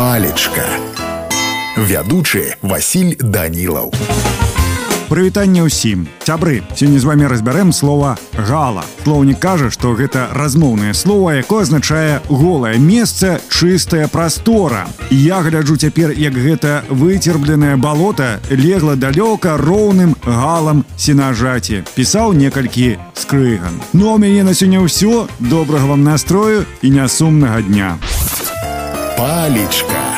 палечка вядучы Васіль данілаў прывітанне ўсім сябры сёння з вами разбярем слова гала слоўнік кажа што гэта размоўнае слово якое азначае голае месца чыстая прастора я гляджу цяпер як гэта выцербленае балота легла далёка роўным галам сенажаці пісаў некалькі скрыган ну у мяне на сёння ўсё добрага вам настрою і нясумнага дня Палечка.